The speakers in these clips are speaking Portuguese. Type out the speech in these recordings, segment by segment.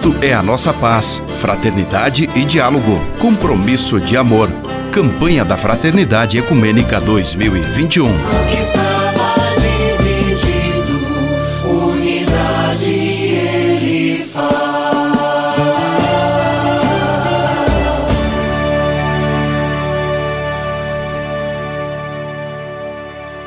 Cristo é a nossa paz, fraternidade e diálogo, compromisso de amor. Campanha da Fraternidade Ecumênica 2021.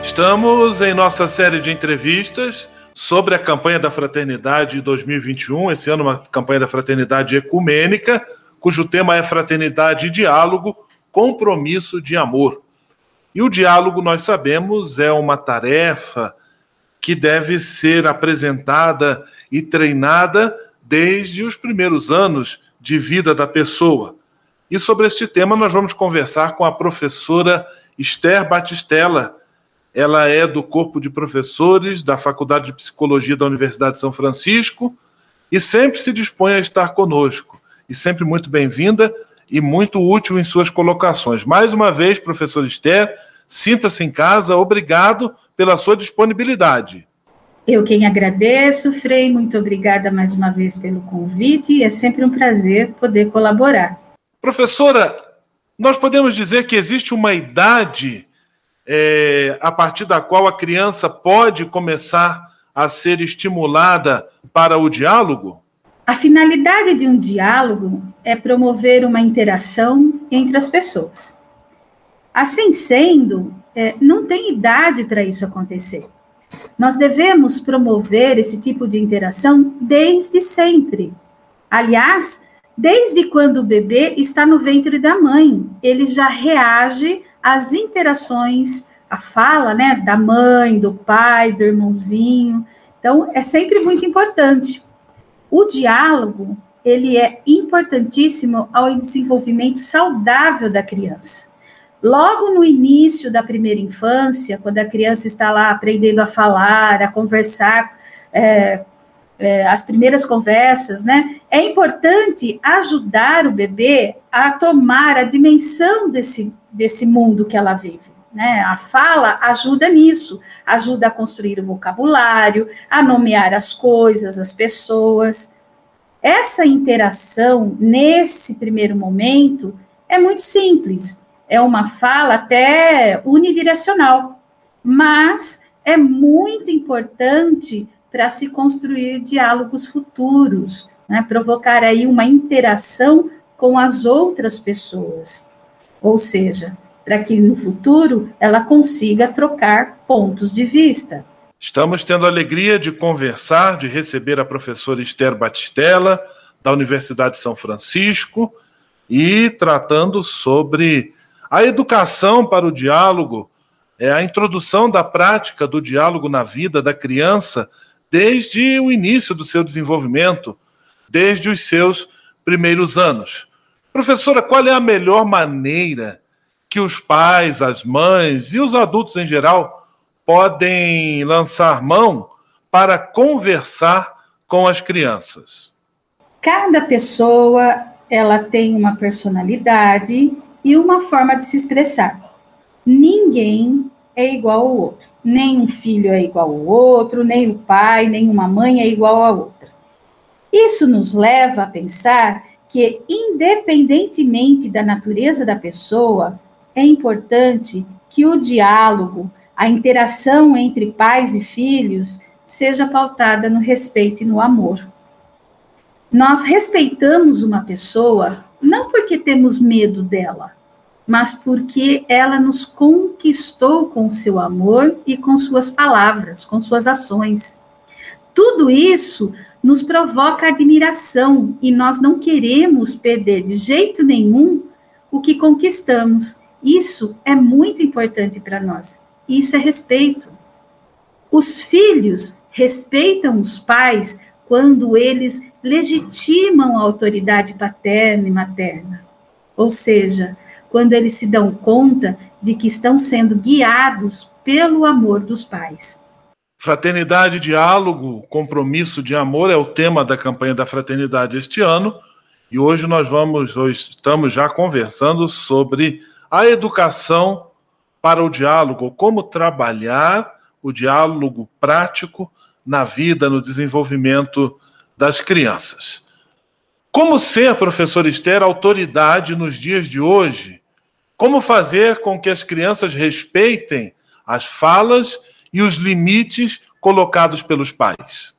Estamos em nossa série de entrevistas sobre a campanha da Fraternidade 2021, esse ano uma campanha da Fraternidade Ecumênica, cujo tema é Fraternidade e Diálogo, Compromisso de Amor. E o diálogo, nós sabemos, é uma tarefa que deve ser apresentada e treinada desde os primeiros anos de vida da pessoa. E sobre este tema nós vamos conversar com a professora Esther Batistella, ela é do corpo de professores da Faculdade de Psicologia da Universidade de São Francisco e sempre se dispõe a estar conosco. E sempre muito bem-vinda e muito útil em suas colocações. Mais uma vez, professor Esther, sinta-se em casa, obrigado pela sua disponibilidade. Eu quem agradeço, Frei, muito obrigada mais uma vez pelo convite, é sempre um prazer poder colaborar. Professora, nós podemos dizer que existe uma idade é, a partir da qual a criança pode começar a ser estimulada para o diálogo? A finalidade de um diálogo é promover uma interação entre as pessoas. Assim sendo, é, não tem idade para isso acontecer. Nós devemos promover esse tipo de interação desde sempre. Aliás, desde quando o bebê está no ventre da mãe, ele já reage as interações, a fala, né, da mãe, do pai, do irmãozinho. Então, é sempre muito importante. O diálogo, ele é importantíssimo ao desenvolvimento saudável da criança. Logo no início da primeira infância, quando a criança está lá aprendendo a falar, a conversar, é, é, as primeiras conversas, né? É importante ajudar o bebê a tomar a dimensão desse, desse mundo que ela vive. Né? A fala ajuda nisso, ajuda a construir o vocabulário, a nomear as coisas, as pessoas. Essa interação, nesse primeiro momento, é muito simples. É uma fala até unidirecional, mas é muito importante para se construir diálogos futuros, né? provocar aí uma interação com as outras pessoas. Ou seja, para que no futuro ela consiga trocar pontos de vista. Estamos tendo a alegria de conversar, de receber a professora Esther Batistella, da Universidade de São Francisco, e tratando sobre a educação para o diálogo, é a introdução da prática do diálogo na vida da criança desde o início do seu desenvolvimento, desde os seus primeiros anos. Professora, qual é a melhor maneira que os pais, as mães e os adultos em geral podem lançar mão para conversar com as crianças? Cada pessoa ela tem uma personalidade e uma forma de se expressar. Ninguém é igual ao outro. Nem um filho é igual ao outro, nem o pai, nem uma mãe é igual à outra. Isso nos leva a pensar que, independentemente da natureza da pessoa, é importante que o diálogo, a interação entre pais e filhos, seja pautada no respeito e no amor. Nós respeitamos uma pessoa não porque temos medo dela, mas porque ela nos conquistou com seu amor e com suas palavras, com suas ações. Tudo isso nos provoca admiração e nós não queremos perder de jeito nenhum o que conquistamos. Isso é muito importante para nós. Isso é respeito. Os filhos respeitam os pais quando eles legitimam a autoridade paterna e materna. Ou seja, quando eles se dão conta de que estão sendo guiados pelo amor dos pais. Fraternidade, diálogo, compromisso de amor é o tema da campanha da fraternidade este ano. E hoje nós vamos, hoje estamos já conversando sobre a educação para o diálogo, como trabalhar o diálogo prático na vida, no desenvolvimento das crianças. Como ser, professor Esther, autoridade nos dias de hoje? Como fazer com que as crianças respeitem as falas e os limites colocados pelos pais?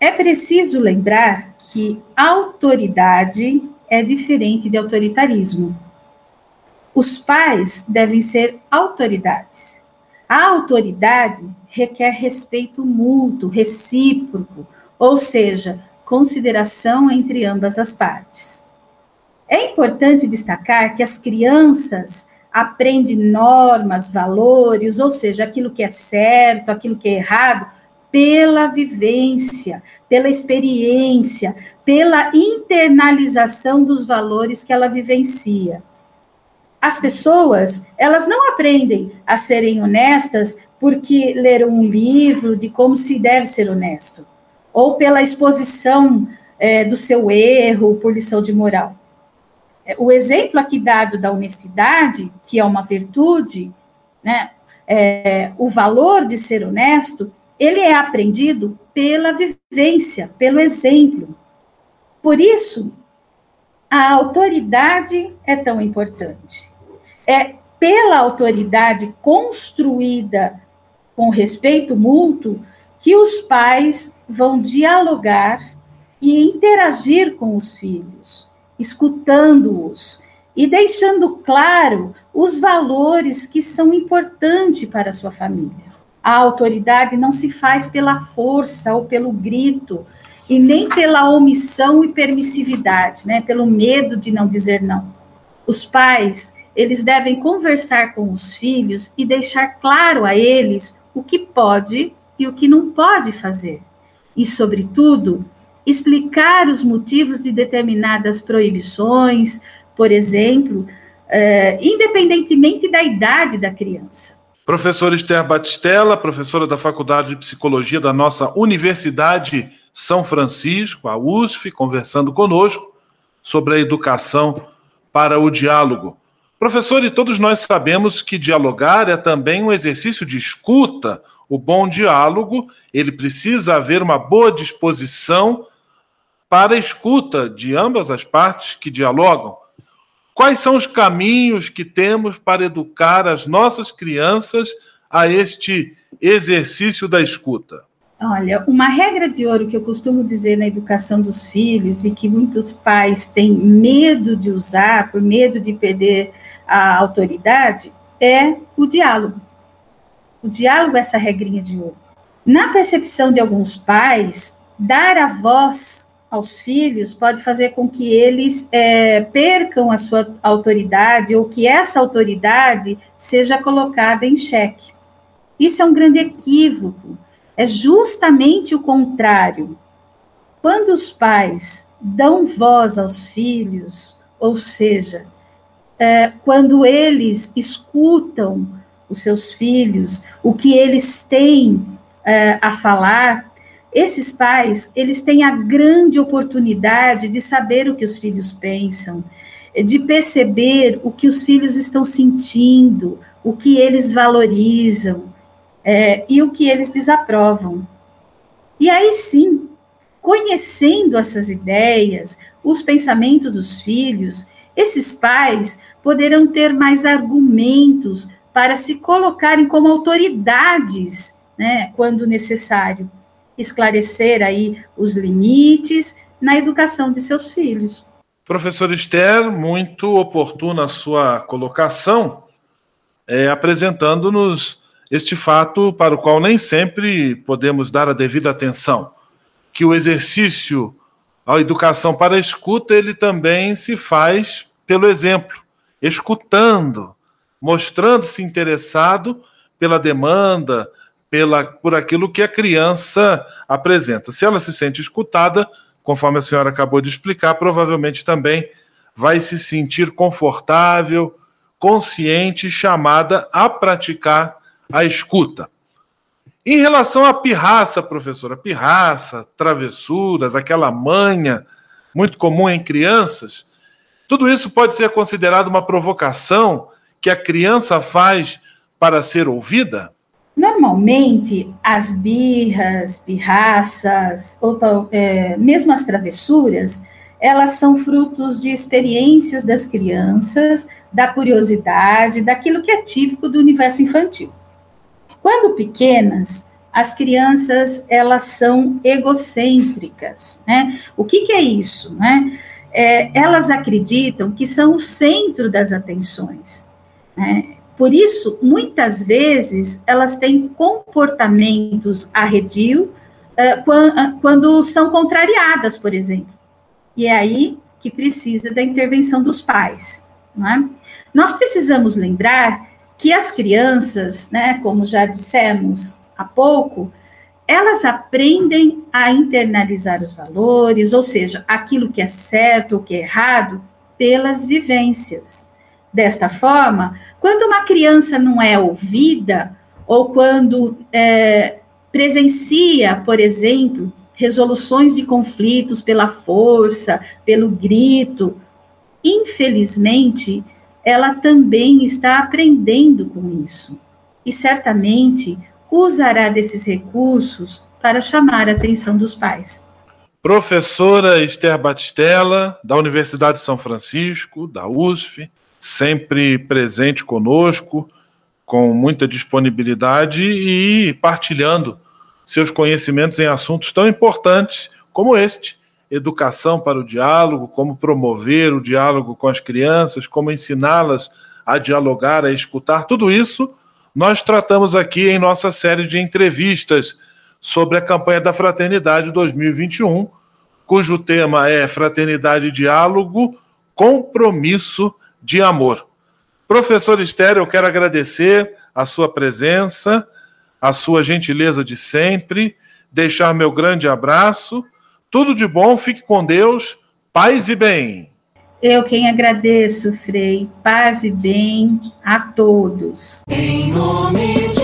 É preciso lembrar que autoridade é diferente de autoritarismo. Os pais devem ser autoridades. A autoridade requer respeito mútuo, recíproco, ou seja, consideração entre ambas as partes. É importante destacar que as crianças aprendem normas, valores, ou seja, aquilo que é certo, aquilo que é errado, pela vivência, pela experiência, pela internalização dos valores que ela vivencia. As pessoas, elas não aprendem a serem honestas porque leram um livro de como se deve ser honesto ou pela exposição é, do seu erro, por lição de moral. É, o exemplo aqui dado da honestidade, que é uma virtude, né, é, o valor de ser honesto, ele é aprendido pela vivência, pelo exemplo. Por isso, a autoridade é tão importante. É pela autoridade construída com respeito mútuo que os pais vão dialogar e interagir com os filhos, escutando-os e deixando claro os valores que são importantes para a sua família. A autoridade não se faz pela força ou pelo grito, e nem pela omissão e permissividade, né, pelo medo de não dizer não. Os pais, eles devem conversar com os filhos e deixar claro a eles o que pode e o que não pode fazer. E, sobretudo, explicar os motivos de determinadas proibições, por exemplo, eh, independentemente da idade da criança. Professora Esther Batistella, professora da Faculdade de Psicologia da nossa Universidade São Francisco, a USF, conversando conosco sobre a educação para o diálogo. Professor, e todos nós sabemos que dialogar é também um exercício de escuta, o bom diálogo, ele precisa haver uma boa disposição para a escuta de ambas as partes que dialogam. Quais são os caminhos que temos para educar as nossas crianças a este exercício da escuta? Olha, uma regra de ouro que eu costumo dizer na educação dos filhos e que muitos pais têm medo de usar, por medo de perder a autoridade, é o diálogo. O diálogo é essa regrinha de ouro. Na percepção de alguns pais, dar a voz aos filhos pode fazer com que eles é, percam a sua autoridade ou que essa autoridade seja colocada em xeque. Isso é um grande equívoco. É justamente o contrário. Quando os pais dão voz aos filhos, ou seja, é, quando eles escutam os seus filhos, o que eles têm é, a falar, esses pais, eles têm a grande oportunidade de saber o que os filhos pensam, de perceber o que os filhos estão sentindo, o que eles valorizam é, e o que eles desaprovam. E aí sim, conhecendo essas ideias, os pensamentos dos filhos, esses pais poderão ter mais argumentos para se colocarem como autoridades, né, quando necessário, esclarecer aí os limites na educação de seus filhos. Professor Esther, muito oportuna a sua colocação, é, apresentando-nos este fato para o qual nem sempre podemos dar a devida atenção, que o exercício, a educação para a escuta, ele também se faz pelo exemplo, escutando, mostrando-se interessado pela demanda, pela, por aquilo que a criança apresenta. Se ela se sente escutada, conforme a senhora acabou de explicar, provavelmente também vai se sentir confortável, consciente, chamada a praticar a escuta. Em relação à pirraça, professora, pirraça, travessuras, aquela manha muito comum em crianças, tudo isso pode ser considerado uma provocação que a criança faz para ser ouvida? Normalmente, as birras, pirraças, ou é, mesmo as travessuras, elas são frutos de experiências das crianças, da curiosidade, daquilo que é típico do universo infantil. Quando pequenas, as crianças elas são egocêntricas, né? O que, que é isso, né? É, elas acreditam que são o centro das atenções. Né? Por isso, muitas vezes elas têm comportamentos arredio uh, quando são contrariadas, por exemplo. E é aí que precisa da intervenção dos pais. É? Nós precisamos lembrar que as crianças, né, como já dissemos há pouco, elas aprendem a internalizar os valores, ou seja, aquilo que é certo ou que é errado, pelas vivências. Desta forma, quando uma criança não é ouvida, ou quando é, presencia, por exemplo, resoluções de conflitos pela força, pelo grito. Infelizmente, ela também está aprendendo com isso e certamente usará desses recursos para chamar a atenção dos pais. Professora Esther Batistella, da Universidade de São Francisco, da USF, sempre presente conosco, com muita disponibilidade e partilhando seus conhecimentos em assuntos tão importantes como este: educação para o diálogo, como promover o diálogo com as crianças, como ensiná-las a dialogar, a escutar, tudo isso nós tratamos aqui em nossa série de entrevistas sobre a campanha da Fraternidade 2021, cujo tema é Fraternidade e Diálogo, Compromisso de Amor. Professor Estéreo, eu quero agradecer a sua presença a sua gentileza de sempre, deixar meu grande abraço. Tudo de bom, fique com Deus, paz e bem. Eu quem agradeço, Frei, paz e bem a todos. Em nome de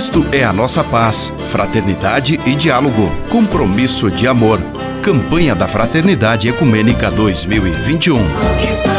Cristo é a nossa paz, fraternidade e diálogo, compromisso de amor. Campanha da Fraternidade Ecumênica 2021.